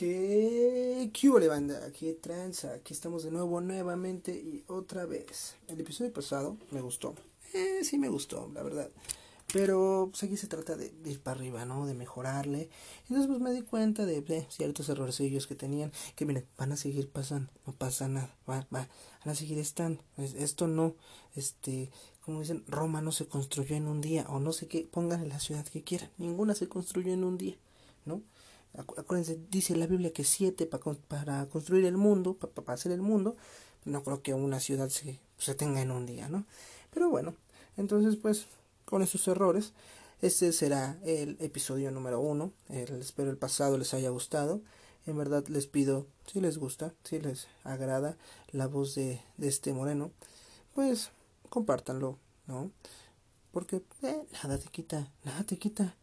¿Qué, qué hubo, banda? ¿Qué tranza? Aquí estamos de nuevo, nuevamente y otra vez. El episodio pasado me gustó. Eh, sí me gustó, la verdad. Pero pues, aquí se trata de, ir para arriba, ¿no? De mejorarle. Entonces pues me di cuenta de, ciertos errorcillos que tenían. Que miren, van a seguir pasando. No pasa nada. Va, va, van a seguir estando. Esto no, este, como dicen, Roma no se construyó en un día. O no sé qué, pongan en la ciudad que quieran. Ninguna se construyó en un día, ¿no? Acuérdense, dice la Biblia que siete para construir el mundo, para hacer el mundo. No creo que una ciudad se, se tenga en un día, ¿no? Pero bueno, entonces pues con esos errores, este será el episodio número uno. espero el pasado les haya gustado. En verdad les pido, si les gusta, si les agrada la voz de, de este moreno, pues compártanlo, ¿no? Porque eh, nada te quita, nada te quita,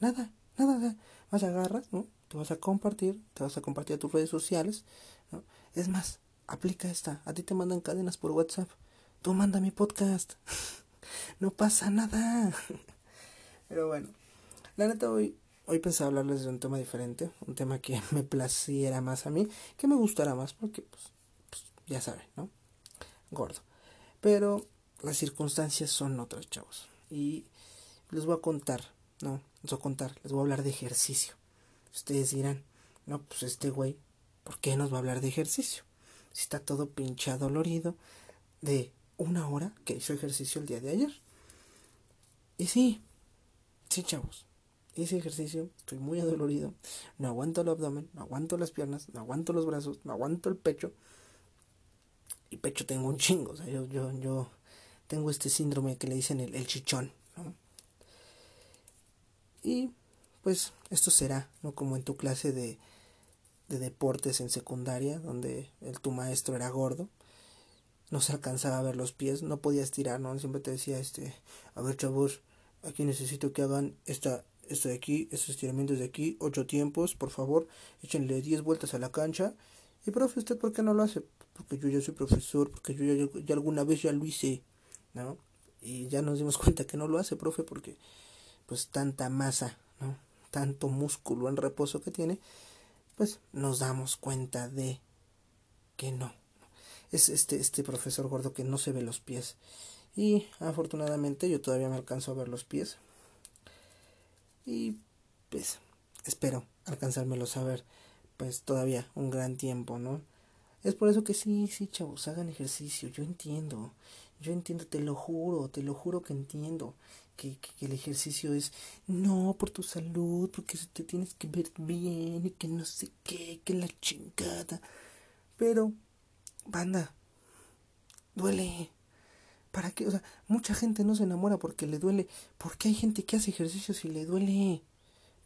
nada, nada a agarrar, ¿no? Te vas a compartir, te vas a compartir a tus redes sociales, ¿no? Es más, aplica esta, a ti te mandan cadenas por WhatsApp, tú manda mi podcast, no pasa nada. Pero bueno, la neta hoy, hoy pensé hablarles de un tema diferente, un tema que me placiera más a mí, que me gustará más, porque pues, pues ya saben, ¿no? Gordo. Pero las circunstancias son otras, chavos. Y les voy a contar no, les voy a contar, les voy a hablar de ejercicio. Ustedes dirán, no, pues este güey, ¿por qué nos va a hablar de ejercicio? Si está todo pinchado, dolorido, de una hora que hizo ejercicio el día de ayer. Y sí, sí, chavos, hice ejercicio, estoy muy adolorido, no aguanto el abdomen, no aguanto las piernas, no aguanto los brazos, no aguanto el pecho. Y pecho tengo un chingo, o sea, yo, yo, yo tengo este síndrome que le dicen el, el chichón. Y pues esto será, ¿no? Como en tu clase de, de deportes en secundaria, donde el, tu maestro era gordo, no se alcanzaba a ver los pies, no podías tirar, ¿no? Siempre te decía, este, a ver chavos, aquí necesito que hagan esta, esto de aquí, estos estiramientos de aquí, ocho tiempos, por favor, échenle diez vueltas a la cancha. Y profe, ¿usted por qué no lo hace? Porque yo ya soy profesor, porque yo ya, ya alguna vez ya lo hice, ¿no? Y ya nos dimos cuenta que no lo hace, profe, porque pues tanta masa, ¿no? tanto músculo en reposo que tiene, pues nos damos cuenta de que no. Es este, este profesor gordo que no se ve los pies. Y afortunadamente yo todavía me alcanzo a ver los pies. Y pues espero alcanzármelos a ver pues todavía un gran tiempo, ¿no? Es por eso que sí, sí, chavos, hagan ejercicio, yo entiendo, yo entiendo, te lo juro, te lo juro que entiendo que, el ejercicio es no por tu salud, porque te tienes que ver bien y que no sé qué, que la chingada. Pero, banda, duele. ¿Para qué? O sea, mucha gente no se enamora porque le duele. ¿Por qué hay gente que hace ejercicio si le duele?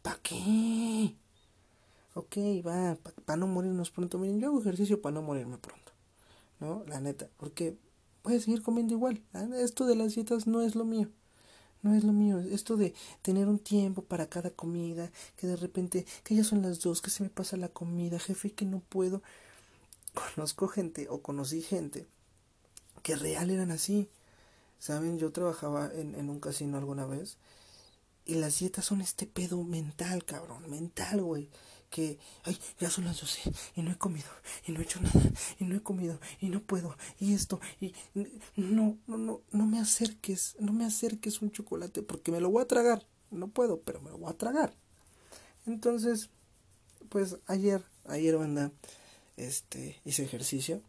¿Para qué? Ok, va, para no morirnos pronto. Miren, yo hago ejercicio para no morirme pronto. ¿No? La neta. Porque voy a seguir comiendo igual. Esto de las dietas no es lo mío no es lo mío. Esto de tener un tiempo para cada comida, que de repente, que ya son las dos, que se me pasa la comida, jefe, que no puedo. Conozco gente o conocí gente que real eran así. Saben, yo trabajaba en, en un casino alguna vez y las dietas son este pedo mental, cabrón, mental, güey que, ay, ya son las 12 y no he comido y no he hecho nada y no he comido y no puedo y esto y no, no, no, no me acerques, no me acerques un chocolate porque me lo voy a tragar. No puedo, pero me lo voy a tragar. Entonces, pues ayer, ayer banda, este, hice ejercicio.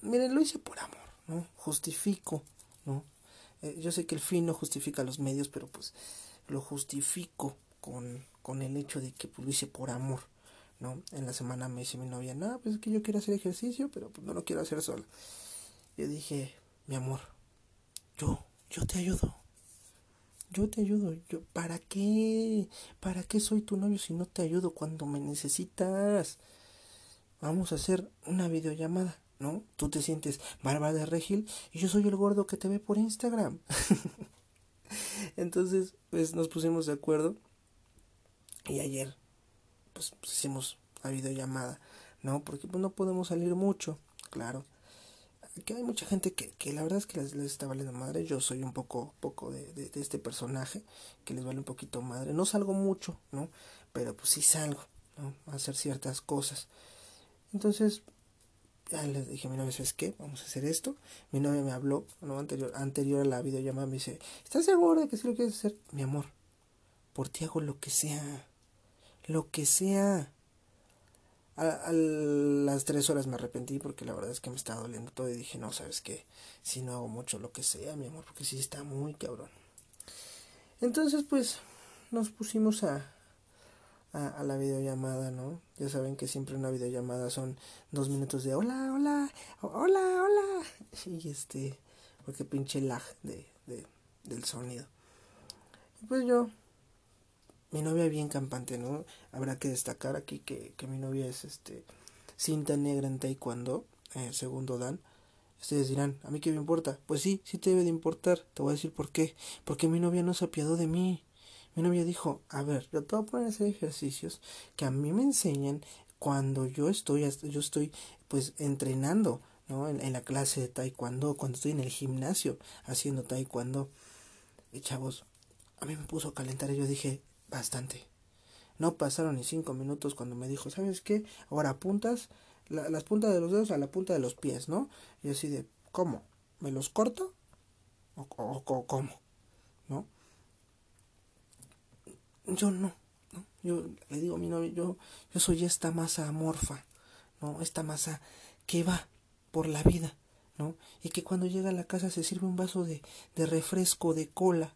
Miren, lo hice por amor, ¿no? Justifico, ¿no? Eh, yo sé que el fin no justifica los medios, pero pues lo justifico con, con el hecho de que pues, lo hice por amor, ¿no? En la semana me dice mi novia, no, pues es que yo quiero hacer ejercicio, pero pues no lo quiero hacer sola. Yo dije, mi amor, yo, yo te ayudo. Yo te ayudo. Yo, ¿para qué? ¿Para qué soy tu novio si no te ayudo cuando me necesitas? Vamos a hacer una videollamada, ¿no? Tú te sientes Bárbara de Regil y yo soy el gordo que te ve por Instagram. Entonces, pues nos pusimos de acuerdo y ayer, pues, pues, hicimos la videollamada, ¿no? Porque pues no podemos salir mucho, claro. Que hay mucha gente que, que la verdad es que les, les, está valiendo madre. Yo soy un poco, poco de, de, este personaje que les vale un poquito madre. No salgo mucho, ¿no? Pero pues sí salgo, ¿no? A hacer ciertas cosas. Entonces, ya le dije a mi novia, ¿sabes qué? Vamos a hacer esto. Mi novia me habló, ¿no? Anterior, anterior a la videollamada, me dice, ¿estás segura de que sí lo quieres hacer? Mi amor, por ti hago lo que sea. Lo que sea. A, las tres horas me arrepentí porque la verdad es que me estaba doliendo todo y dije, no, ¿sabes qué? Si no hago mucho lo que sea, mi amor, porque sí está muy cabrón. Entonces, pues, nos pusimos a, a, la videollamada, ¿no? Ya saben que siempre una videollamada son dos minutos de hola, hola, hola, hola. Y este, porque pinche lag de, de, del sonido. Pues yo, mi novia bien campante, ¿no? Habrá que destacar aquí que, que mi novia es este cinta negra en taekwondo, eh, segundo dan. Ustedes dirán, ¿a mí qué me importa? Pues sí, sí te debe de importar. Te voy a decir por qué. Porque mi novia no se apiadó de mí. Mi novia dijo, a ver, yo te voy a poner a hacer ejercicios que a mí me enseñan cuando yo estoy, yo estoy pues entrenando, ¿no? En, la clase de taekwondo, cuando estoy en el gimnasio haciendo taekwondo. Y chavos, a mí me puso a calentar y yo dije, bastante. No pasaron ni cinco minutos cuando me dijo, ¿sabes qué? Ahora apuntas las puntas de los dedos a la punta de los pies, ¿no? Y así de, ¿cómo? ¿Me los corto? ¿O, cómo? ¿No? yo no, ¿no? Yo le digo a mi novio, yo, yo soy esta masa amorfa, ¿no? Esta masa que va por la vida, ¿no? Y que cuando llega a la casa se sirve un vaso de, de refresco, de cola,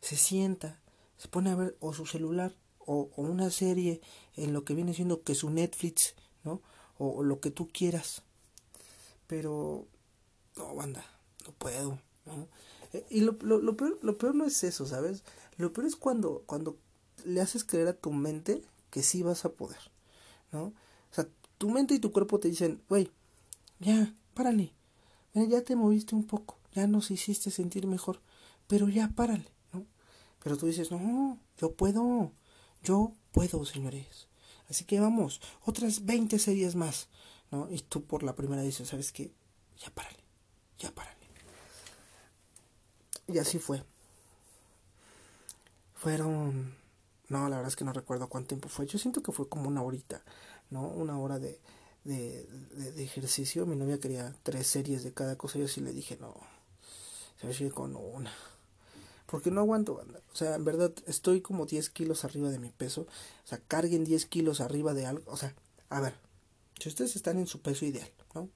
se sienta, se pone a ver o su celular o, o una serie en lo que viene siendo que su Netflix, ¿no? O, lo que tú quieras. Pero, no, banda, no puedo, ¿no? Eh, y lo, lo, lo, peor, lo peor no es eso, ¿sabes? Lo peor es cuando, cuando le haces creer a tu mente que sí vas a poder, ¿no? O sea, tu mente y tu cuerpo te dicen, güey, ya, párale, ya te moviste un poco, ya nos hiciste sentir mejor, pero ya párale. Pero tú dices, no, yo puedo, yo puedo, señores. Así que vamos, otras 20 series más, ¿no? Y tú por la primera dices, ¿sabes qué? Ya párale, ya párale. Y así fue. Fueron no, la verdad es que no recuerdo cuánto tiempo fue. Yo siento que fue como una horita, ¿no? Una hora de, de, de, ejercicio. Mi novia quería tres series de cada cosa. Yo sí le dije, no, se con una. Porque no aguanto, O sea, en verdad, estoy como 10 kilos arriba de mi peso. O sea, carguen 10 kilos arriba de algo. O sea, a ver, si ustedes están en su peso ideal, ¿no?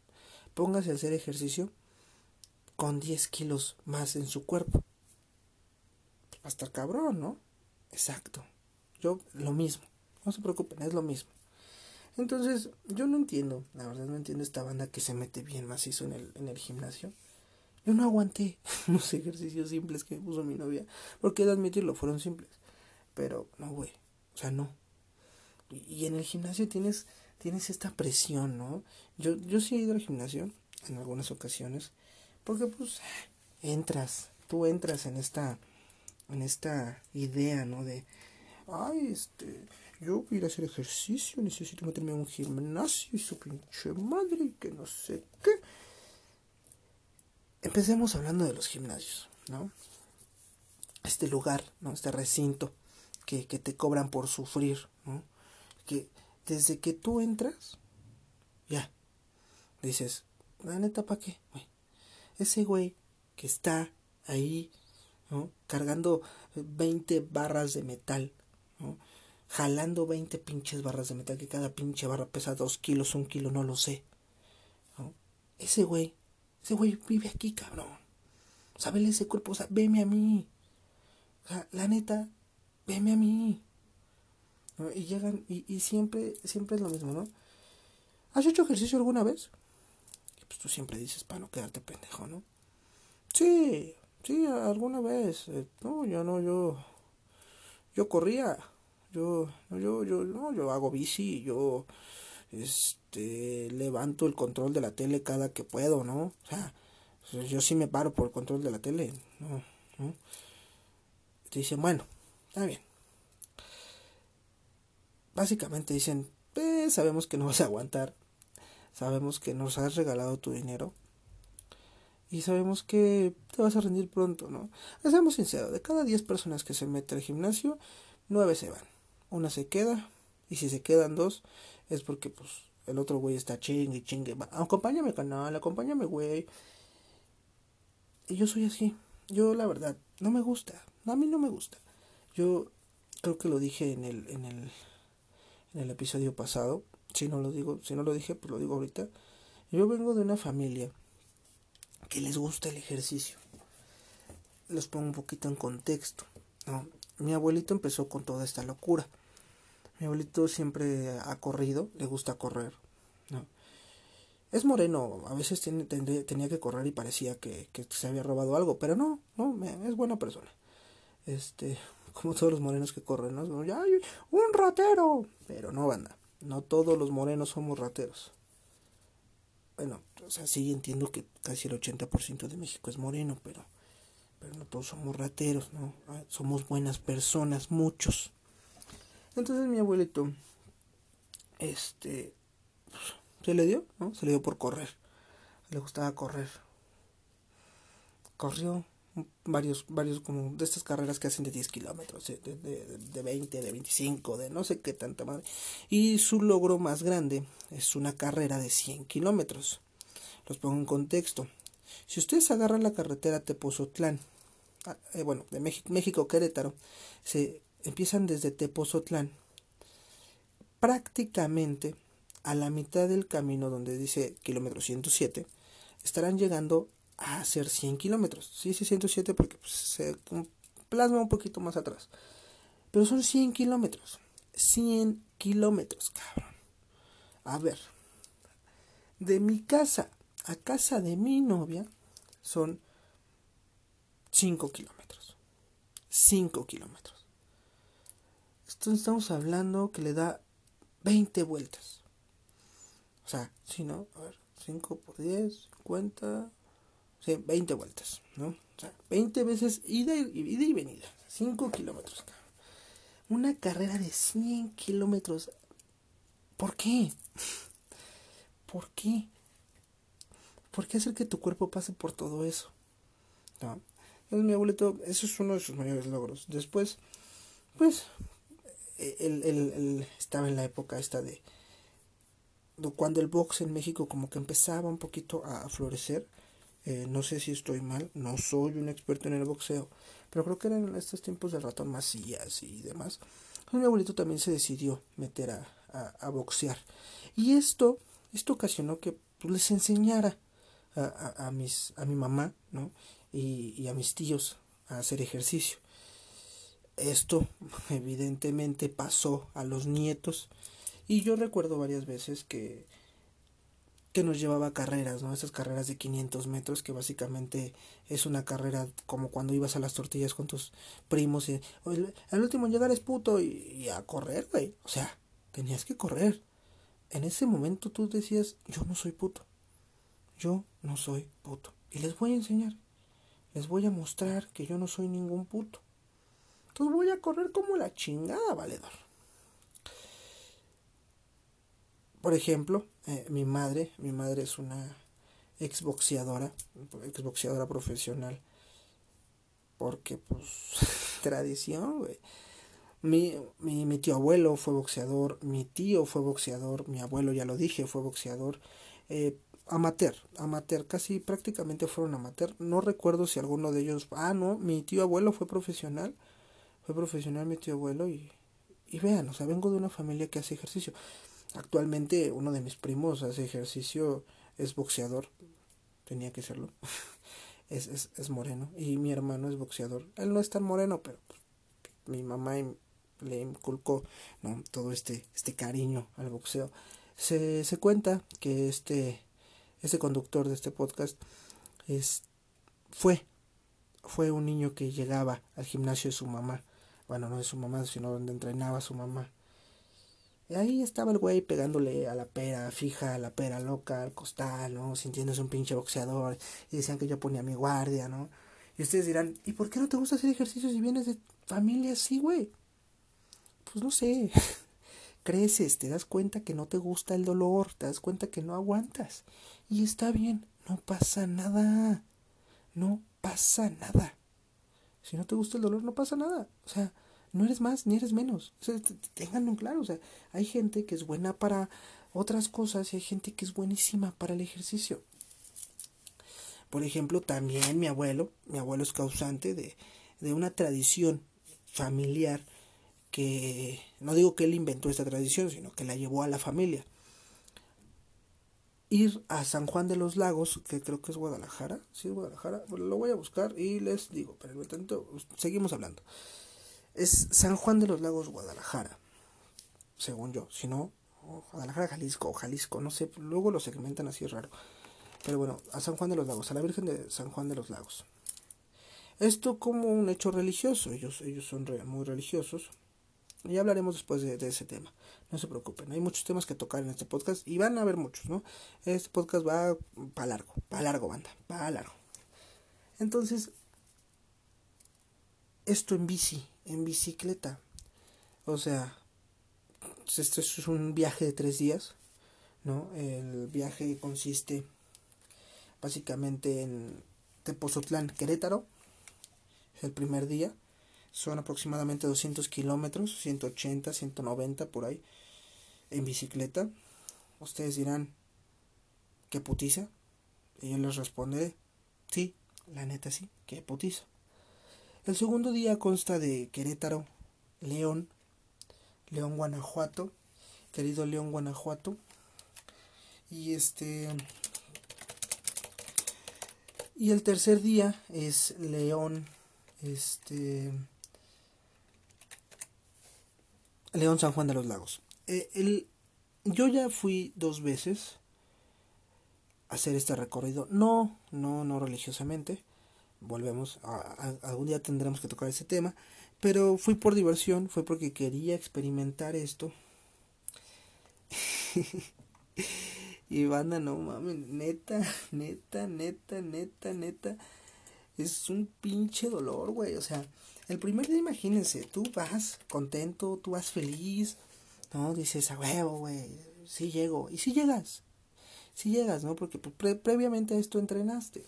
Pónganse a hacer ejercicio con 10 kilos más en su cuerpo. Va a estar cabrón, ¿no? Exacto. Yo lo mismo. No se preocupen, es lo mismo. Entonces, yo no entiendo, la verdad no entiendo esta banda que se mete bien macizo en el, en el gimnasio. Yo no aguanté los ejercicios simples que me puso mi novia, porque de admitirlo, fueron simples. Pero no, güey, o sea, no. Y, en el gimnasio tienes, tienes esta presión, ¿no? Yo, yo sí he ido al gimnasio en algunas ocasiones, porque pues entras, tú entras en esta, en esta idea, ¿no? De, ay, este, yo voy a ir a hacer ejercicio, necesito meterme a un gimnasio y su pinche madre y que no sé qué. Empecemos hablando de los gimnasios, ¿no? Este lugar, ¿no? Este recinto que, que te cobran por sufrir, ¿no? Que desde que tú entras, ya, dices, la neta, ¿para qué? ese güey que está ahí, ¿no? Cargando 20 barras de metal Jalando 20 pinches barras de metal, que cada pinche barra pesa 2 kilos, 1 kilo, no lo sé. Ese güey, ese güey vive aquí, cabrón. O sea, ese cuerpo, o sea, veme a mí. O sea, la neta, veme a mí. Y llegan, y, y, siempre, siempre es lo mismo, ¿no? ¿Has hecho ejercicio alguna vez? pues tú siempre dices para no quedarte pendejo, ¿no? Sí, sí, alguna vez. Eh, no, yo no, yo yo corría, yo, yo, yo, no, yo hago bici, yo, este, levanto el control de la tele cada que puedo, ¿no? O sea, yo sí me paro por el control de la tele, ¿no? ¿no? Dicen, bueno, está bien. Básicamente dicen, pues sabemos que no vas a aguantar, sabemos que nos has regalado tu dinero, y sabemos que te vas a rendir pronto, ¿no? Seamos sinceros, de cada 10 personas que se meten al gimnasio, 9 se van. Una se queda Y si se quedan dos, es porque pues el otro güey está chingue chingue. acompáñame, canal, acompáñame, güey. Y yo soy así. Yo, la verdad, no me gusta. A mí no me gusta. Yo creo que lo dije en el, en el, en el episodio pasado. Si no lo digo, si no lo dije, pues lo digo ahorita. Yo vengo de una familia que les gusta el ejercicio. Los pongo un poquito en contexto. ¿no? Mi abuelito empezó con toda esta locura. Mi abuelito siempre ha corrido, le gusta correr. ¿no? Es moreno, a veces tiene, tenía que correr y parecía que, se había robado algo, pero no, no, es buena persona. Este, como todos los morenos que corren, ¿no? Ya, un ratero. Pero no, banda, no todos los morenos somos rateros. Bueno, o sea, sí entiendo que casi el 80% de México es moreno, pero, pero no todos somos rateros, ¿no? Ah, somos buenas personas, muchos. Entonces mi abuelito, este, se le dio, ¿no? Se le dio por correr. Le gustaba correr. Corrió varios, varios como de estas carreras que hacen de 10 kilómetros, de, de, de 20, de 25, de no sé qué tanta madre. Y su logro más grande es una carrera de 100 kilómetros. Los pongo en contexto. Si ustedes agarran la carretera Tepozotlán, ah, eh, bueno, de México, Querétaro, se empiezan desde Tepozotlán. Prácticamente a la mitad del camino donde dice kilómetro 107, estarán llegando a hacer 100 kilómetros. Sí, sí, 107 porque pues, se plasma un poquito más atrás. Pero son 100 kilómetros. 100 kilómetros, cabrón. A ver, de mi casa a casa de mi novia son 5 kilómetros. 5 kilómetros. Entonces estamos hablando que le da 20 vueltas. O sea, si no, a ver, 5 por 10, 50, sí, 20 vueltas, ¿no? O sea, 20 veces ida y, ida y venida, 5 kilómetros. Una carrera de 100 kilómetros. ¿Por qué? ¿Por qué? ¿Por qué hacer que tu cuerpo pase por todo eso? ¿No? Entonces mi abuelito, eso es uno de sus mayores logros. Después, pues, él, él estaba en la época esta de cuando el box en México como que empezaba un poquito a florecer. Eh, no sé si estoy mal, no soy un experto en el boxeo, pero creo que eran estos tiempos del ratón Macías y demás. mi abuelito también se decidió meter a, a, boxear. Y esto, esto ocasionó que pues, les enseñara a, a, mis, a mi mamá ¿no? y, y a mis tíos a hacer ejercicio. Esto evidentemente pasó a los nietos y yo recuerdo varias veces que, que nos llevaba a carreras, ¿no? Esas carreras de 500 metros que básicamente es una carrera como cuando ibas a las tortillas con tus primos y el último en llegar es puto y, a correr, güey. O sea, tenías que correr. En ese momento tú decías, yo no soy puto. Yo no soy puto. Y les voy a enseñar. Les voy a mostrar que yo no soy ningún puto. Entonces voy a correr como la chingada, valedor. Por ejemplo, eh, mi madre, mi madre es una exboxeadora, exboxeadora profesional. Porque, pues, tradición, güey. Mi, mi, mi, tío abuelo fue boxeador, mi tío fue boxeador, mi abuelo, ya lo dije, fue boxeador. Eh, amateur, amateur, casi prácticamente fueron amateur. No recuerdo si alguno de ellos, ah, no, mi tío abuelo fue profesional, profesional mi tío abuelo y, y vean, o sea, vengo de una familia que hace ejercicio. Actualmente uno de mis primos hace ejercicio, es boxeador, tenía que serlo, es, es, es moreno, y mi hermano es boxeador. Él no es tan moreno, pero pues, mi mamá le inculcó ¿no? todo este, este cariño al boxeo. Se, se cuenta que este, este conductor de este podcast es, fue, fue un niño que llegaba al gimnasio de su mamá. Bueno, no de su mamá, sino donde entrenaba su mamá y ahí estaba el güey pegándole a la pera fija, a la pera loca, al costal, ¿no? Sintiéndose un pinche boxeador. Y decían que yo ponía mi guardia, ¿no? Y ustedes dirán, ¿y por qué no te gusta hacer ejercicio si vienes de familia así, güey? Pues no sé. Creces, te das cuenta que no te gusta el dolor, te das cuenta que no aguantas. Y está bien, no pasa nada. No pasa nada. Si no te gusta el dolor, no pasa nada. O sea, no eres más ni eres menos. O sea, claro. O sea, hay gente que es buena para otras cosas y hay gente que es buenísima para el ejercicio. Por ejemplo, también mi abuelo, mi abuelo es causante de, de una tradición familiar que no digo que él inventó esta tradición, sino que la llevó a la familia. Ir a San Juan de los Lagos, que creo que es Guadalajara, sí es Guadalajara, lo voy a buscar y les digo, pero tanto, seguimos hablando. Es San Juan de los Lagos, Guadalajara, según yo, si no, Guadalajara, Jalisco, Jalisco, no sé, luego lo segmentan así raro. Pero bueno, a San Juan de los Lagos, a la Virgen de San Juan de los Lagos. Esto como un hecho religioso, ellos, ellos son muy religiosos. Y hablaremos después de, ese tema. No se preocupen, hay muchos temas que tocar en este podcast y van a haber muchos, ¿no? Este podcast va para largo, para largo, banda, para largo. Entonces, esto en bici, en bicicleta. O sea, esto es un viaje de tres días, ¿no? El viaje consiste básicamente en Tepozotlán, Querétaro, el primer día. Son aproximadamente 200 kilómetros, 180, 190 por ahí, en bicicleta. Ustedes dirán, ¿qué putiza? Y yo les responderé, sí, la neta sí, qué putiza. El segundo día consta de Querétaro, León, León, Guanajuato, querido León, Guanajuato. Y este y el tercer día es León, este, León San Juan de los Lagos. Eh, el, yo ya fui dos veces a hacer este recorrido. No, no, no religiosamente. Volvemos, a, algún día tendremos que tocar ese tema. Pero fui por diversión, fue porque quería experimentar esto. Y banda, no mames, neta, neta, neta, neta, neta. Es un pinche dolor, güey. O sea, el primer día, imagínense, tú vas contento, tú vas feliz, ¿no? Dices, a huevo, güey, sí llego. Y sí llegas, sí llegas, ¿no? Porque previamente a esto entrenaste.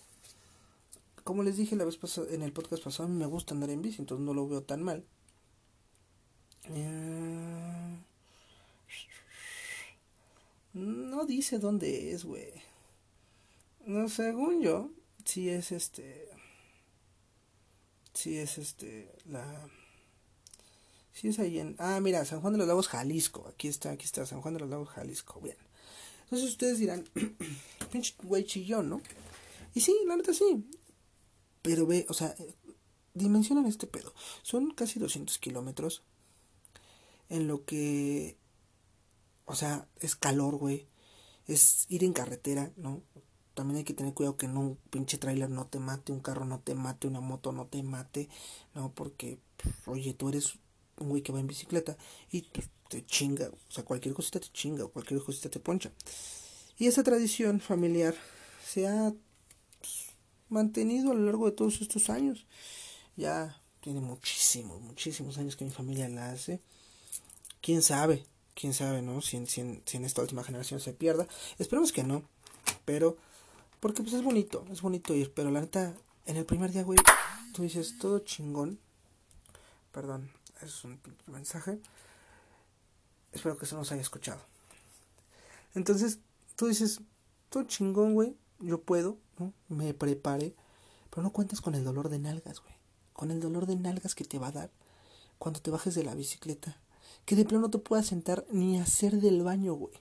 Como les dije la vez pasada, en el podcast pasado, a mí me gusta andar en bici, entonces no lo veo tan mal. Eh... No dice dónde es, güey. No, según yo, sí es este. Sí es este. La. Sí es ahí en. Ah, mira, San Juan de los Lagos, Jalisco. Aquí está, aquí está, San Juan de los Lagos, Jalisco. Bien. Entonces ustedes dirán, pinche güey chillón, ¿no? Y sí, la neta sí. Pero ve, o sea, dimensionan este pedo. Son casi 200 kilómetros. En lo que o sea, es calor, güey. Es ir en carretera, ¿no? También hay que tener cuidado que no un pinche trailer no te mate, un carro no te mate, una moto no te mate, ¿no? Porque, oye, tú eres un güey que va en bicicleta y pues, te chinga, o sea, cualquier cosita te chinga cualquier cosita te poncha. Y esa tradición familiar se ha pues, mantenido a lo largo de todos estos años. Ya tiene muchísimos, muchísimos años que mi familia la hace. ¿Quién sabe? quién sabe, ¿no? Si, si, en esta última generación se pierda. Esperemos que no. Pero, porque pues es bonito, es bonito ir. Pero la neta, en el primer día, güey, tú dices todo chingón. Perdón, es un mensaje. Espero que se nos haya escuchado. Entonces, tú dices, todo chingón, güey. Yo puedo, ¿no? Me preparé. Pero no cuentas con el dolor de nalgas, güey. Con el dolor de nalgas que te va a dar cuando te bajes de la bicicleta que de plano no te puedas sentar ni hacer del baño, güey.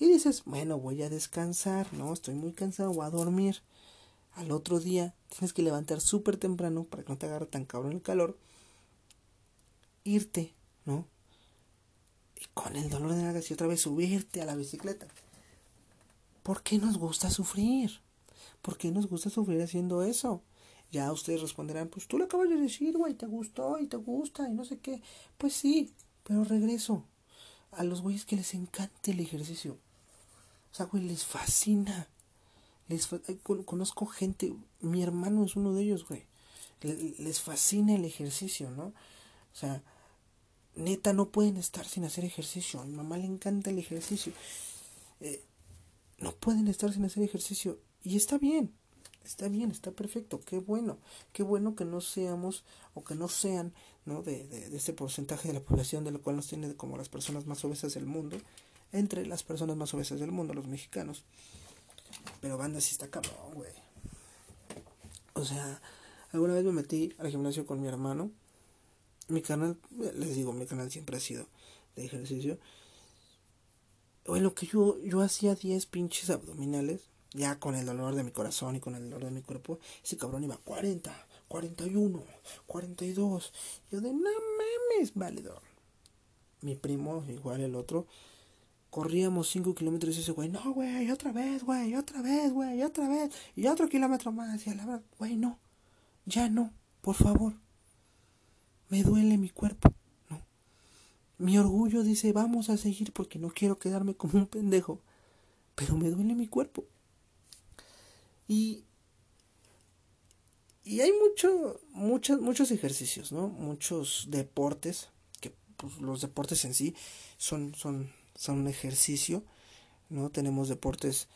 Y dices, bueno, voy a descansar, no, estoy muy cansado, voy a dormir. Al otro día tienes que levantar súper temprano para que no te agarre tan cabrón el calor. Irte, ¿no? Y con el dolor de nalgas y otra vez subirte a la bicicleta. ¿Por qué nos gusta sufrir? ¿Por qué nos gusta sufrir haciendo eso? Ya ustedes responderán, pues tú lo acabas de decir, güey, te gustó y te gusta y no sé qué. Pues sí, pero regreso a los güeyes que les encanta el ejercicio. O sea, güey, les fascina. Les conozco gente, mi hermano es uno de ellos, güey. Les fascina el ejercicio, ¿no? O sea, neta, no pueden estar sin hacer ejercicio. A mi mamá le encanta el ejercicio. Eh, no pueden estar sin hacer ejercicio. Y está bien, está bien, está perfecto. Qué bueno, qué bueno que no seamos o que no sean ¿no? De, de, este porcentaje de la población de lo cual nos tiene como las personas más obesas del mundo, entre las personas más obesas del mundo, los mexicanos. Pero banda sí está cabrón, güey. O sea, alguna vez me metí al gimnasio con mi hermano. Mi canal, les digo, mi canal siempre ha sido de ejercicio. Bueno, que yo, yo hacía 10 pinches abdominales, ya con el dolor de mi corazón y con el dolor de mi cuerpo, ese cabrón iba 40, 41, 42. Yo de no mames, valedor. Mi primo, igual el otro, corríamos 5 kilómetros y ese güey, no, güey, otra vez, güey, otra vez, güey, otra vez, y otro kilómetro más. Y a la verdad, güey, no, ya no, por favor. Me duele mi cuerpo, no. Mi orgullo dice, vamos a seguir porque no quiero quedarme como un pendejo, pero me duele mi cuerpo. Y, y hay mucho, muchos, muchos ejercicios, ¿no? Muchos deportes, que pues, los deportes en sí son, son son un ejercicio, ¿no? Tenemos deportes,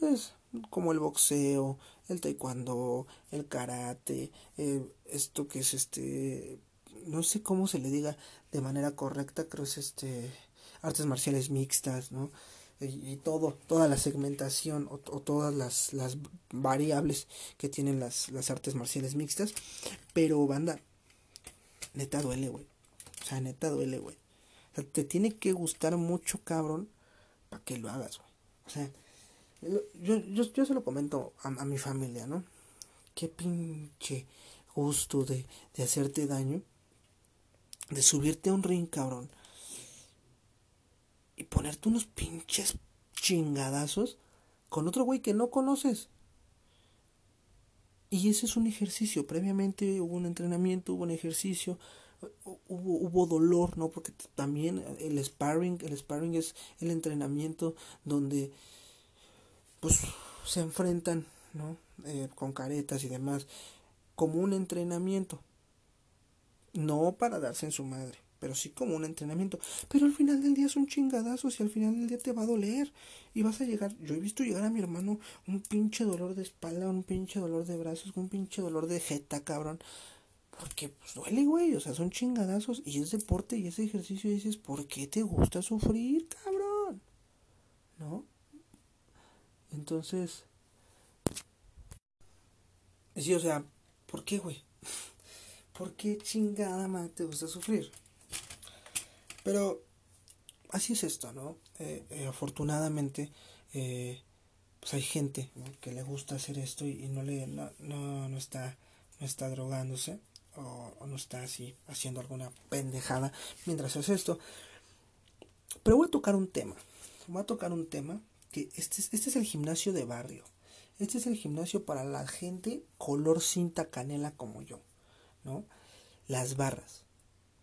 pues, como el boxeo, el taekwondo, el karate, eh, esto que es este, no sé cómo se le diga de manera correcta, creo es este, artes marciales mixtas, ¿no? Y, todo, toda la segmentación o, todas las, las, variables que tienen las, las artes marciales mixtas, pero banda, neta duele, güey. O sea, neta duele, güey te tiene que gustar mucho, cabrón, para que lo hagas, güey. O sea, yo, yo, yo se lo comento a, a, mi familia, ¿no? Qué pinche gusto de, de hacerte daño, de subirte a un ring, cabrón, y ponerte unos pinches chingadazos con otro güey que no conoces. Y ese es un ejercicio. Previamente hubo un entrenamiento, hubo un ejercicio, hubo, hubo dolor, ¿no? Porque también el sparring, el sparring es el entrenamiento donde pues se enfrentan, ¿no? Eh, con caretas y demás, como un entrenamiento. No para darse en su madre, pero sí como un entrenamiento. Pero al final del día son chingadazos y al final del día te va a doler. Y vas a llegar, yo he visto llegar a mi hermano un pinche dolor de espalda, un pinche dolor de brazos, un pinche dolor de jeta, cabrón. Porque pues duele, güey, o sea, son chingadazos y es deporte y ese ejercicio y dices, ¿por qué te gusta sufrir, cabrón? ¿No? Entonces, sí, o sea, ¿por qué, güey? ¿Por qué chingada madre te gusta sufrir? Pero así es esto, ¿no? Eh, eh, afortunadamente, eh, pues hay gente que le gusta hacer esto y, y no le no, no, no está no está drogándose o, no está así haciendo alguna pendejada mientras hace esto. Pero voy a tocar un tema. Voy a tocar un tema que este es, este es el gimnasio de barrio. Este es el gimnasio para la gente color cinta canela como yo, ¿no? Las barras.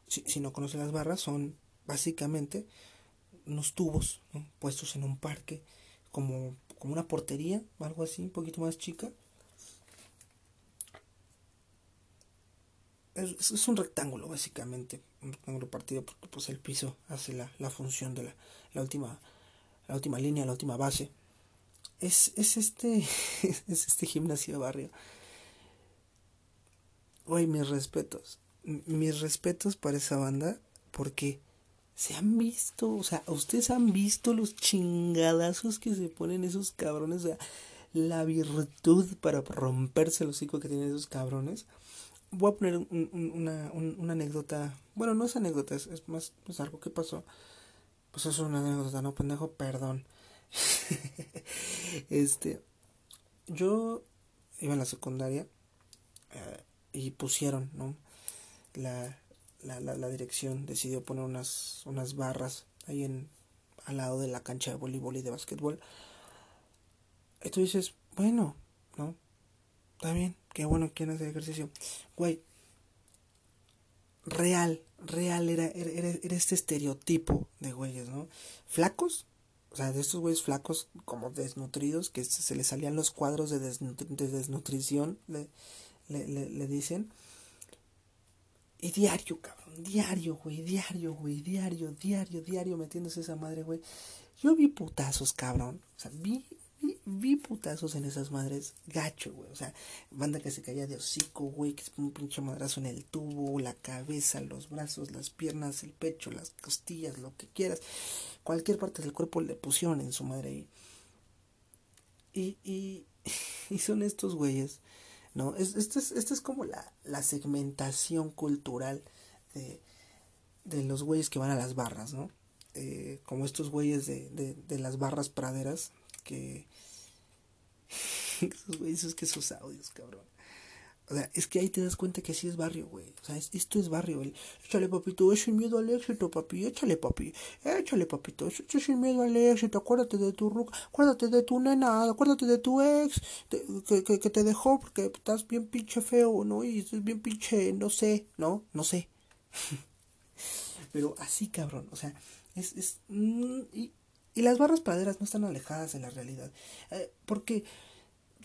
Si, si no conocen las barras, son básicamente unos tubos puestos en un parque, como, como una portería, algo así, un poquito más chica, es, es, un rectángulo básicamente, un rectángulo partido porque pues el piso hace la, la función de la, la, última la última línea, la última base. Es, es este es este gimnasio de barrio. Oye, mis respetos. Mis respetos para esa banda porque se han visto, o sea, ustedes han visto los chingadazos que se ponen esos cabrones, o sea, la virtud para romperse el hocico que tienen esos cabrones voy a poner un, un, una, un, una, anécdota. Bueno, no es anécdota, es, es más es algo que pasó. Pues es una anécdota, no pendejo, perdón. este, yo iba en la secundaria eh, y pusieron, ¿no? La, la, la, la, dirección decidió poner unas, unas barras ahí en, al lado de la cancha de voleibol y de básquetbol. Y tú dices, bueno, ¿no? Está bien, qué bueno que quieren hacer ejercicio. Güey, real, real era, era, era, este estereotipo de güeyes, ¿no? Flacos, o sea, de estos güeyes flacos como desnutridos, que se les salían los cuadros de desnutrición, le, le, le, le, dicen. Y diario, cabrón, diario, güey, diario, güey, diario, diario, diario metiéndose esa madre, güey. Yo vi putazos, cabrón. O sea, vi vi, putazos en esas madres gacho, güey. O sea, banda que se caía de hocico, güey, que es un pinche madrazo en el tubo, la cabeza, los brazos, las piernas, el pecho, las costillas, lo que quieras. Cualquier parte del cuerpo le pusieron en su madre ahí. Y, y, y son estos güeyes, ¿no? Es, esto, es, es como la, la segmentación cultural de, de los güeyes que van a las barras, ¿no? Eh, como estos güeyes de, de, de, las barras praderas que... esos güeyes, es que esos audios, cabrón. O sea, es que ahí te das cuenta que sí es barrio, güey. O sea, esto es barrio. El, échale, papito, es sin miedo al éxito, papi. Échale, papi. Échale, papito. Es, sin miedo al éxito. Acuérdate de tu ruca. Acuérdate de tu nena. Acuérdate de tu ex. que, que, que, te dejó porque estás bien pinche feo, ¿no? Y estás bien pinche, no sé, ¿no? No sé. Pero así, cabrón. O sea, es... es mm, y, y las barras praderas no están alejadas de la realidad. Eh, porque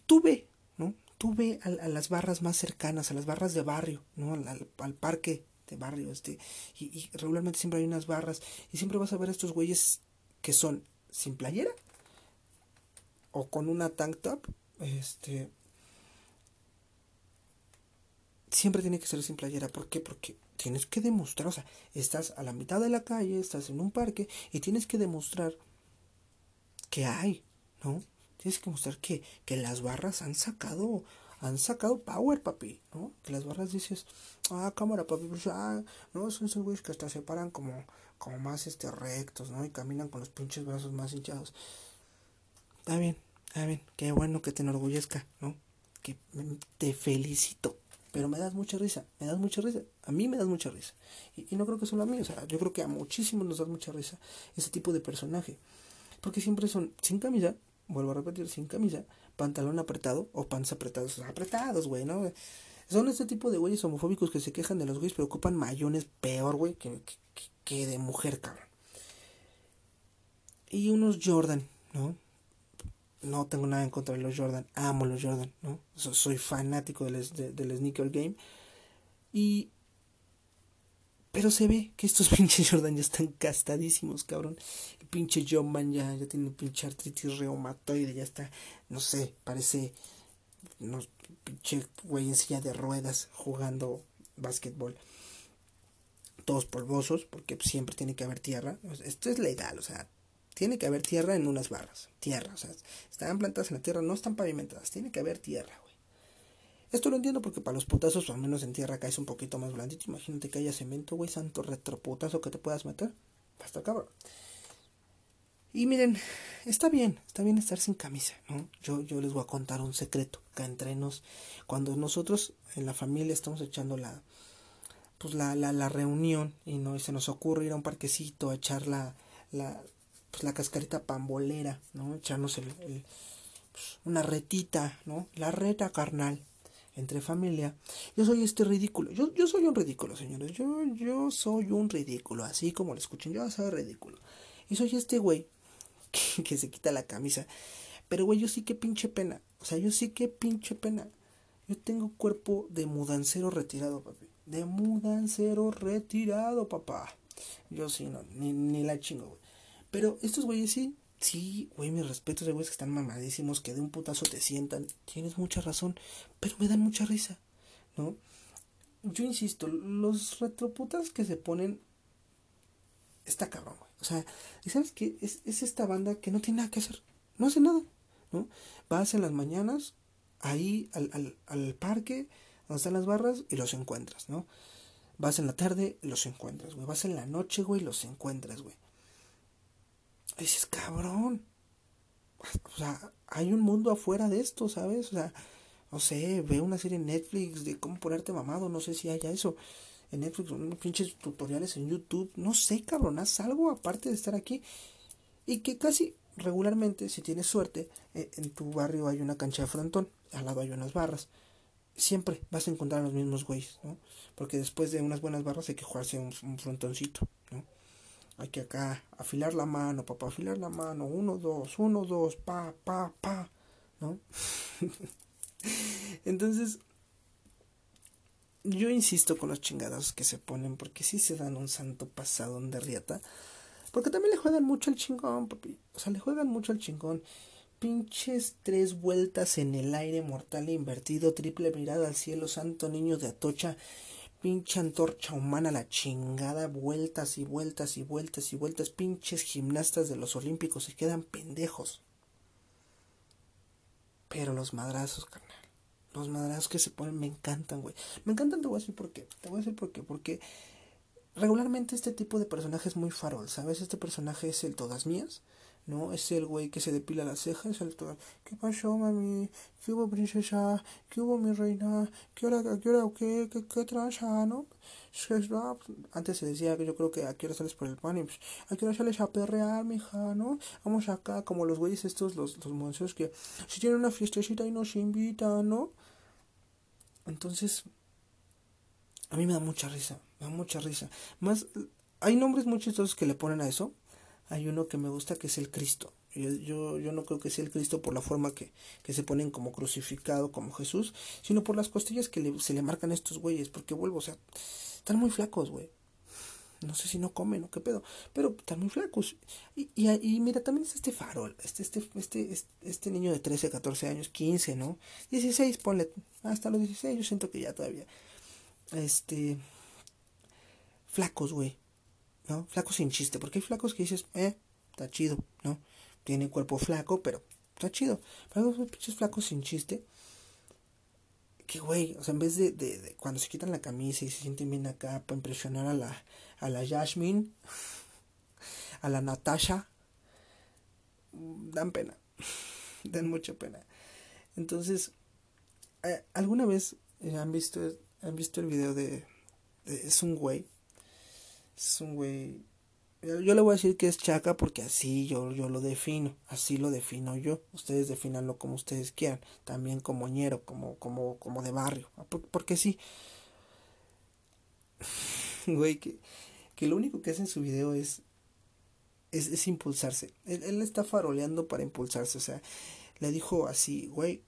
tuve, ¿no? Tuve a, a, las barras más cercanas, a las barras de barrio, ¿no? Al, parque de barrio, este. Y, y, regularmente siempre hay unas barras. Y siempre vas a ver a estos güeyes que son sin playera. O con una tank top. Este. Siempre tiene que ser sin playera. ¿Por qué? Porque tienes que demostrar, o sea, estás a la mitad de la calle, estás en un parque y tienes que demostrar que hay, ¿no? Tienes que mostrar que, que las barras han sacado, han sacado power, papi, ¿no? Que las barras dices, ah, cámara, papi, pues, ah, no, son esos güeyes que hasta se paran como, como más este rectos, ¿no? Y caminan con los pinches brazos más hinchados. Está bien, está bien, qué bueno que te enorgullezca, ¿no? Que te felicito. Pero me das mucha risa, me das mucha risa. A mí me das mucha risa. Y, y no creo que solo a mí, o sea, yo creo que a muchísimos nos das mucha risa ese tipo de personaje. Porque siempre son sin camisa, vuelvo a repetir, sin camisa, pantalón apretado o pants apretados, apretados, güey, ¿no? Son este tipo de güeyes homofóbicos que se quejan de los güeyes, pero ocupan mayones peor, güey, que, que, que de mujer, cabrón. Y unos Jordan, ¿no? No tengo nada en contra de los Jordan, amo los Jordan, ¿no? Soy fanático del, de, del sneaker game. Y pero se ve que estos pinches Jordan ya están castadísimos, cabrón. Pinche John ya, ya tiene pinche artritis reumatoide, ya está, no sé, parece, no, pinche güey en silla de ruedas jugando básquetbol. Todos polvosos, porque siempre tiene que haber tierra. Esto es legal, o sea, tiene que haber tierra en unas barras. Tierra, o sea, están plantadas en la tierra, no están pavimentadas, tiene que haber tierra, güey. Esto lo entiendo porque para los putazos, o al menos en tierra, caes un poquito más blandito. Imagínate que haya cemento, güey, santo retroputazo que te puedas meter. Basta cabrón. Y miren, está bien, está bien estar sin camisa, ¿no? Yo, yo les voy a contar un secreto que entre nos, cuando nosotros en la familia estamos echando la, pues la, la, la reunión y no se nos ocurre ir a un parquecito a echar la, la, pues la cascarita pambolera, ¿no? Echarnos el, el pues una retita, ¿no? La reta carnal entre familia, yo soy este ridículo. Yo, yo soy un ridículo, señores. Yo, yo soy un ridículo. Así como lo escuchen, yo soy ridículo. Y soy este güey que, se quita la camisa. Pero, güey, yo sí que pinche pena. O sea, yo sí que pinche pena. Yo tengo cuerpo de mudancero retirado, papi. De mudancero retirado, papá. Yo sí, no, ni, ni la chingo, güey. Pero estos güeyes sí, Sí, güey, mis respetos de güeyes que están mamadísimos, que de un putazo te sientan. Tienes mucha razón, pero me dan mucha risa, ¿no? Yo insisto, los retroputas que se ponen. Está cabrón, güey. O sea, ¿y sabes qué? Es, es esta banda que no tiene nada que hacer. No hace nada, ¿no? Vas en las mañanas, ahí al, al, al parque, donde están las barras, y los encuentras, ¿no? Vas en la tarde, los encuentras, güey. Vas en la noche, güey, los encuentras, güey dices, cabrón. O sea, hay un mundo afuera de esto, ¿sabes? O sea, no sé, ve una serie en Netflix de cómo ponerte mamado, no sé si haya eso. En Netflix, unos pinches tutoriales en YouTube, no sé, cabrón, haz algo aparte de estar aquí. Y que casi regularmente, si tienes suerte, eh, en tu barrio hay una cancha de frontón, al lado hay unas barras. Siempre vas a encontrar a los mismos güeyes, ¿no? Porque después de unas buenas barras hay que jugarse un, un frontoncito, ¿no? Hay que acá afilar la mano, papá, afilar la mano. Uno, dos, uno, dos, pa, pa, pa. ¿No? Entonces, yo insisto con los chingados que se ponen, porque sí se dan un santo pasadón de riata. Porque también le juegan mucho al chingón, papi. O sea, le juegan mucho al chingón. pinches tres vueltas en el aire mortal e invertido, triple mirada al cielo, santo niño de Atocha, pinche antorcha humana, la chingada, vueltas y vueltas y vueltas y vueltas, pinches gimnastas de los olímpicos se quedan pendejos. Pero los madrazos, carnal. Los madrazos que se ponen me encantan, güey. Me encantan, te voy a decir por qué. Te voy a decir por qué. Porque regularmente este tipo de personaje es muy farol, ¿sabes? Este personaje es el todas mías. ¿No? Es el güey que se depila las cejas, el todo, ¿qué pasó, mami? ¿Qué hubo, princesa? ¿Qué hubo, mi reina? ¿Qué hora, qué hora, qué, qué, qué tranza, no? Antes se decía que yo creo que a qué hora sales por el pan y pues, a qué hora sales a perrear, mija, ¿no? Vamos acá, como los güeyes estos, los, los monstruos que si tienen una fiestecita y nos invitan, ¿no? Entonces, a mí me da mucha risa, me da mucha risa. Más, hay nombres muy chistosos que le ponen a eso, hay uno que me gusta que es el Cristo. Yo, yo, yo no creo que sea el Cristo por la forma que, que se ponen como crucificado, como Jesús, sino por las costillas que le, se le marcan a estos güeyes, porque vuelvo, o sea, están muy flacos, güey. No sé si no comen o qué pedo, pero están muy flacos. Y, y, y, mira, también es este farol, este, este, este, este niño de 13, 14 años, 15, ¿no? 16, ponle, hasta los 16, yo siento que ya todavía. Este, flacos, güey. ¿No? Flacos sin chiste, porque hay flacos que dices, eh, está chido, ¿no? Tiene cuerpo flaco, pero está chido. Pero hay pinches flacos sin chiste. Que güey, o sea, en vez de, de, cuando se quitan la camisa y se sienten bien acá para impresionar a la, a la Yasmin, a la Natasha, dan pena, dan mucha pena. Entonces, eh, ¿alguna vez han visto, han visto el video de, de es un güey es un güey. Yo le voy a decir que es chaca porque así yo, yo lo defino, así lo defino yo. Ustedes definanlo como ustedes quieran, también como ñero, como, como, como de barrio, porque sí. Güey, que, que lo único que hace en su video es, es, impulsarse. Él, él está faroleando para impulsarse, o sea, le dijo así, güey,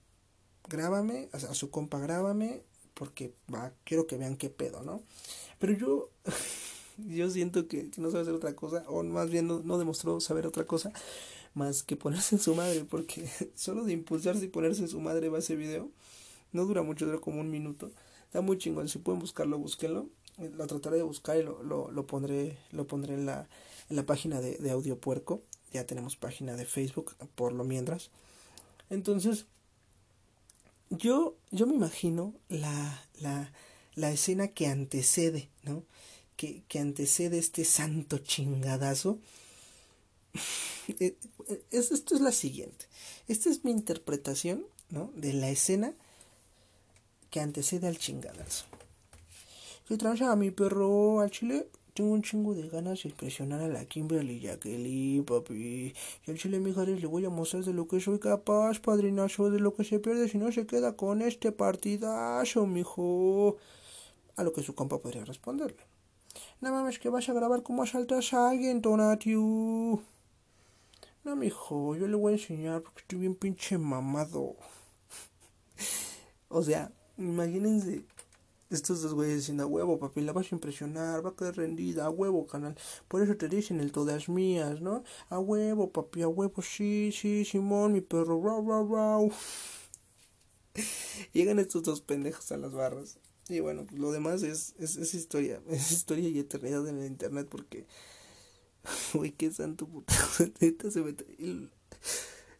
grábame, a su compa grábame, porque va, quiero que vean qué pedo, ¿no? Pero yo yo siento que, no sabe hacer otra cosa, o más bien no, demostró saber otra cosa, más que ponerse en su madre, porque solo de impulsarse y ponerse en su madre va ese video. No dura mucho, dura como un minuto. Está muy chingón, si pueden buscarlo, búsquenlo. Lo trataré de buscar y lo, lo, lo pondré, lo pondré en la, en la página de, de Audio Puerco. Ya tenemos página de Facebook, por lo mientras. Entonces, yo, yo me imagino la, la, la escena que antecede, ¿no? Que, antecede este santo chingadazo. Eh, esto es la siguiente. Esta es mi interpretación ¿no? de la escena que antecede al chingadazo. ¿Qué transa a mi perro al chile? Tengo un chingo de ganas de impresionar a la Kimberly Jacqueline, papi. Y al chile, mijares, le voy a mostrar de lo que soy capaz, padrinazo, de lo que se pierde si no se queda con este partidazo, mijo. A lo que su compa podría responderle. No mames, que vas a grabar cómo asaltas a alguien, Donatiu. No, mijo, yo le voy a enseñar porque estoy bien pinche mamado. o sea, imagínense estos dos güeyes diciendo a huevo, papi, la vas a impresionar, va a quedar rendida, a huevo, canal. Por eso te dicen el todas mías, ¿no? A huevo, papi, a huevo, sí, sí, Simón, mi perro, rau, rau, rau. Llegan estos dos pendejos a las barras. Y bueno, pues lo demás es, es, es, historia, es historia y eternidad en el internet porque, uy, qué santo putazo, se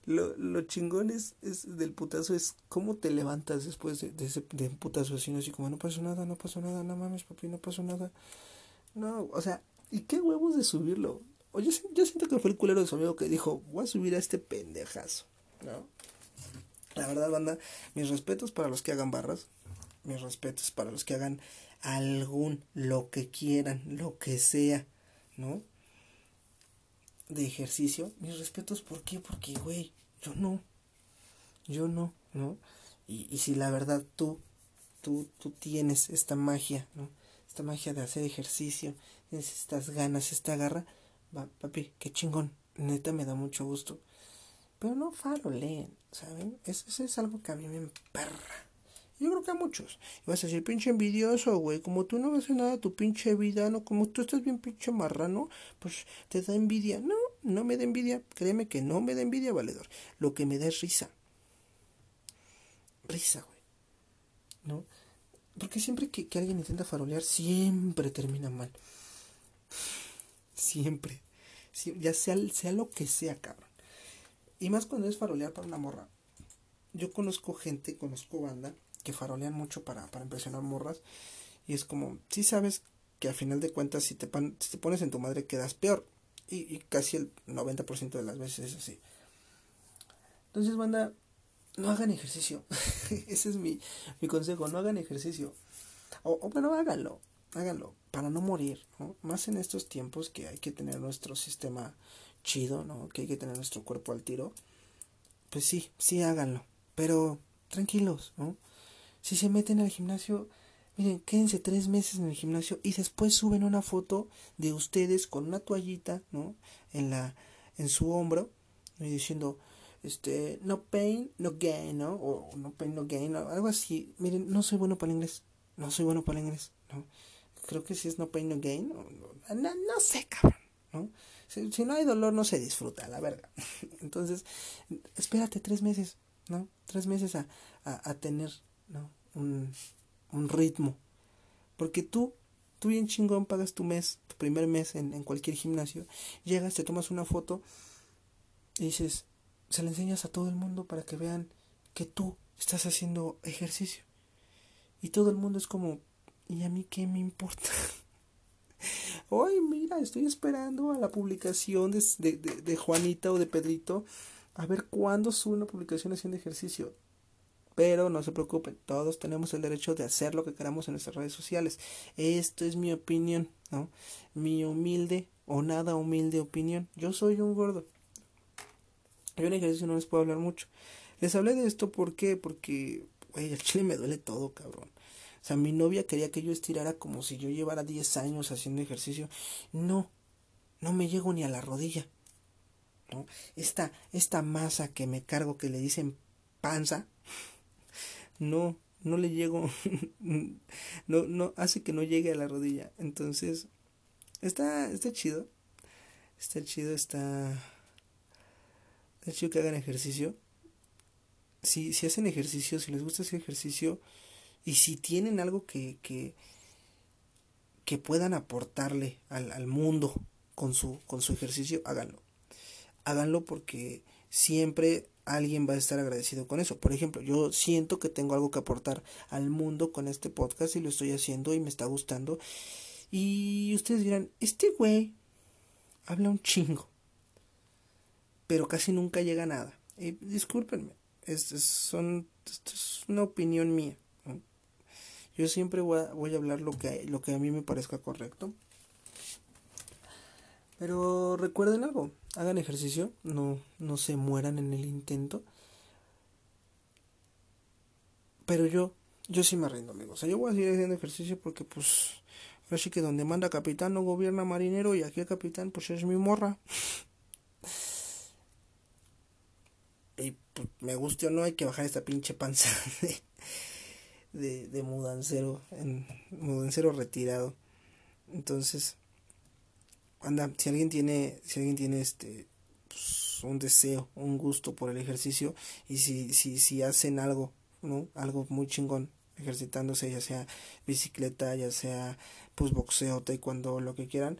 lo, lo chingón es, es, del putazo es cómo te levantas después de, ese de putazo así, así como no pasó nada, no pasó nada, no mames papi, no pasó nada. No, o sea, ¿y qué huevos de subirlo? O yo, yo siento que fue el culero de su amigo que dijo, voy a subir a este pendejazo, ¿no? La verdad, banda, mis respetos para los que hagan barras, mis respetos para los que hagan algún, lo que quieran, lo que sea, ¿no? De ejercicio. Mis respetos, ¿por qué? Porque, güey, yo no. Yo no, ¿no? Y, y si la verdad tú, tú, tú tienes esta magia, ¿no? Esta magia de hacer ejercicio, tienes estas ganas, esta garra, va, papi, qué chingón. Neta me da mucho gusto. Pero no leen ¿saben? Eso, eso es algo que a mí me emperra. Yo creo que a muchos. Y vas a decir, pinche envidioso, güey. Como tú no ves nada tu pinche vida, ¿no? Como tú estás bien pinche marrano, pues te da envidia. No, no me da envidia, créeme que no me da envidia, valedor. Lo que me da es risa. Risa, güey. ¿No? Porque siempre que, alguien intenta farolear, siempre termina mal. Siempre. ya sea, sea lo que sea, cabrón. Y más cuando es farolear para una morra. Yo conozco gente, conozco banda que farolean mucho para, para impresionar morras. Y es como, sí sabes que al final de cuentas si te, si te pones en tu madre quedas peor. Y, casi el 90% de las veces es así. Entonces, banda, no hagan ejercicio. Ese es mi, mi, consejo, no hagan ejercicio. O, bueno, háganlo, háganlo, para no morir. Más en estos tiempos que hay que tener nuestro sistema chido, ¿no? Que hay que tener nuestro cuerpo al tiro. Pues sí, sí háganlo, pero tranquilos, ¿no? Si se meten al gimnasio, miren, quédense tres meses en el gimnasio y después suben una foto de ustedes con una toallita, ¿no? En la, en su hombro, y diciendo, este, no pain, no gain, ¿no? O no pain, no gain, algo así. Miren, no soy bueno para el inglés, no soy bueno para el inglés, ¿no? Creo que si es no pain, no gain, no, no, sé, cabrón, ¿no? Si, no hay dolor, no se disfruta, la verga. Entonces, espérate tres meses, ¿no? Tres meses a, a, a tener, ¿no? Un, un ritmo. Porque tú, tú bien chingón pagas tu mes, tu primer mes en, en cualquier gimnasio, llegas, te tomas una foto y dices, se la enseñas a todo el mundo para que vean que tú estás haciendo ejercicio. Y todo el mundo es como, ¿y a mí qué me importa? Hoy, mira, estoy esperando a la publicación de, de, de, Juanita o de Pedrito a ver cuándo sube una publicación haciendo ejercicio. Pero no se preocupen, todos tenemos el derecho de hacer lo que queramos en nuestras redes sociales. Esto es mi opinión, ¿no? Mi humilde o nada humilde opinión. Yo soy un gordo. Yo en ejercicio no les puedo hablar mucho. Les hablé de esto ¿por qué? porque, güey, el chile me duele todo, cabrón. O sea, mi novia quería que yo estirara como si yo llevara 10 años haciendo ejercicio. No, no me llego ni a la rodilla. ¿no? Esta, esta masa que me cargo que le dicen panza, no, no le llego, no, no, hace que no llegue a la rodilla. Entonces, está, está chido, está chido, está, está chido que hagan ejercicio. Si, si hacen ejercicio, si les gusta hacer ejercicio, y si tienen algo que, que, que puedan aportarle al, al mundo con su, con su ejercicio, háganlo. Háganlo porque siempre alguien va a estar agradecido con eso. Por ejemplo, yo siento que tengo algo que aportar al mundo con este podcast y lo estoy haciendo y me está gustando. Y ustedes dirán, este güey habla un chingo, pero casi nunca llega a nada. Y discúlpenme, son, esto es una opinión mía. Yo siempre voy a, voy a hablar lo que, lo que a mí me parezca correcto. Pero recuerden algo, hagan ejercicio, no, no se mueran en el intento. Pero yo, yo sí me rindo, amigos. O sea, yo voy a seguir haciendo ejercicio porque, pues, así que donde manda capitán no gobierna marinero y aquí capitán, pues, es mi morra. y pues, me guste o no, hay que bajar esta pinche panza de, de, de mudancero, en, mudancero retirado. Entonces, anda, si alguien tiene, si alguien tiene este pues, un deseo, un gusto por el ejercicio y si, si, si hacen algo, ¿no? Algo muy chingón ejercitándose, ya sea bicicleta, ya sea pues boxeo, taekwondo, lo que quieran,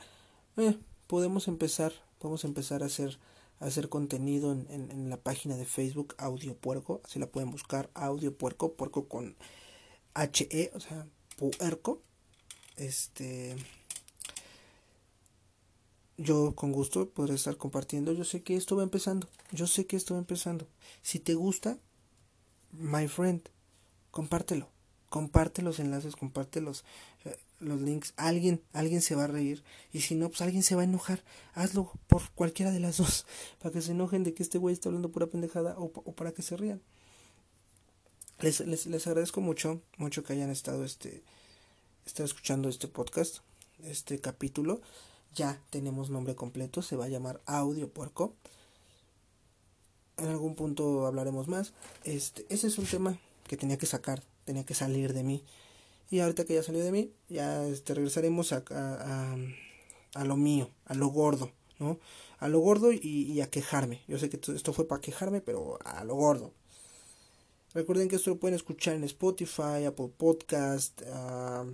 eh, podemos empezar, podemos empezar a hacer a hacer contenido en, en, la página de Facebook Audio Puerco, así la pueden buscar Audio Puerco, puerco con H E, o sea, puerco. Este yo con gusto podré estar compartiendo. Yo sé que esto va empezando. Yo sé que esto va empezando. Si te gusta, my friend, compártelo. Comparte los enlaces, comparte los, eh, los links. Alguien, alguien se va a reír. Y si no, pues alguien se va a enojar. Hazlo por cualquiera de las dos. Para que se enojen de que este güey está hablando pura pendejada o, para que se rían. Les, les, les agradezco mucho, mucho que hayan estado este, estado escuchando este podcast, este capítulo ya tenemos nombre completo, se va a llamar Audio Puerco. En algún punto hablaremos más. Este, ese es un tema que tenía que sacar, tenía que salir de mí. Y ahorita que ya salió de mí, ya este, regresaremos a, a, a, lo mío, a lo gordo, ¿no? A lo gordo y, a quejarme. Yo sé que esto fue para quejarme, pero a lo gordo. Recuerden que esto lo pueden escuchar en Spotify, Apple Podcast. Ah,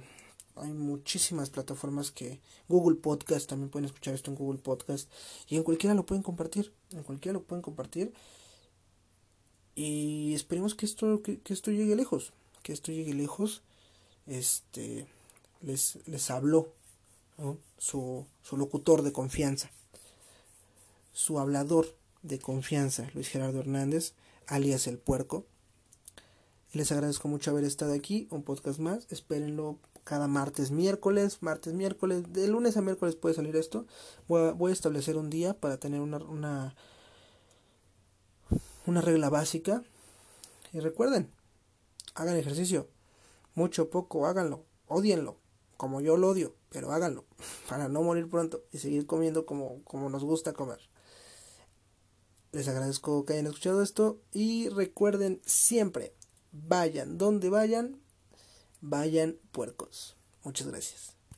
hay muchísimas plataformas que Google Podcast también pueden escuchar esto en Google Podcast y en cualquiera lo pueden compartir en cualquiera lo pueden compartir y esperemos que esto que, esto llegue lejos que esto llegue lejos este les les habló su, su locutor de confianza su hablador de confianza Luis Gerardo Hernández alias el puerco. Les agradezco mucho haber estado aquí un podcast más espérenlo cada martes, miércoles, martes, miércoles, de lunes a miércoles puede salir esto. Voy a, establecer un día para tener una, una, una regla básica. Y recuerden, hagan ejercicio. Mucho, poco, háganlo. Odienlo, como yo lo odio, pero háganlo. Para no morir pronto y seguir comiendo como, como nos gusta comer. Les agradezco que hayan escuchado esto y recuerden siempre, vayan donde vayan, vayan puercos. Muchas gracias.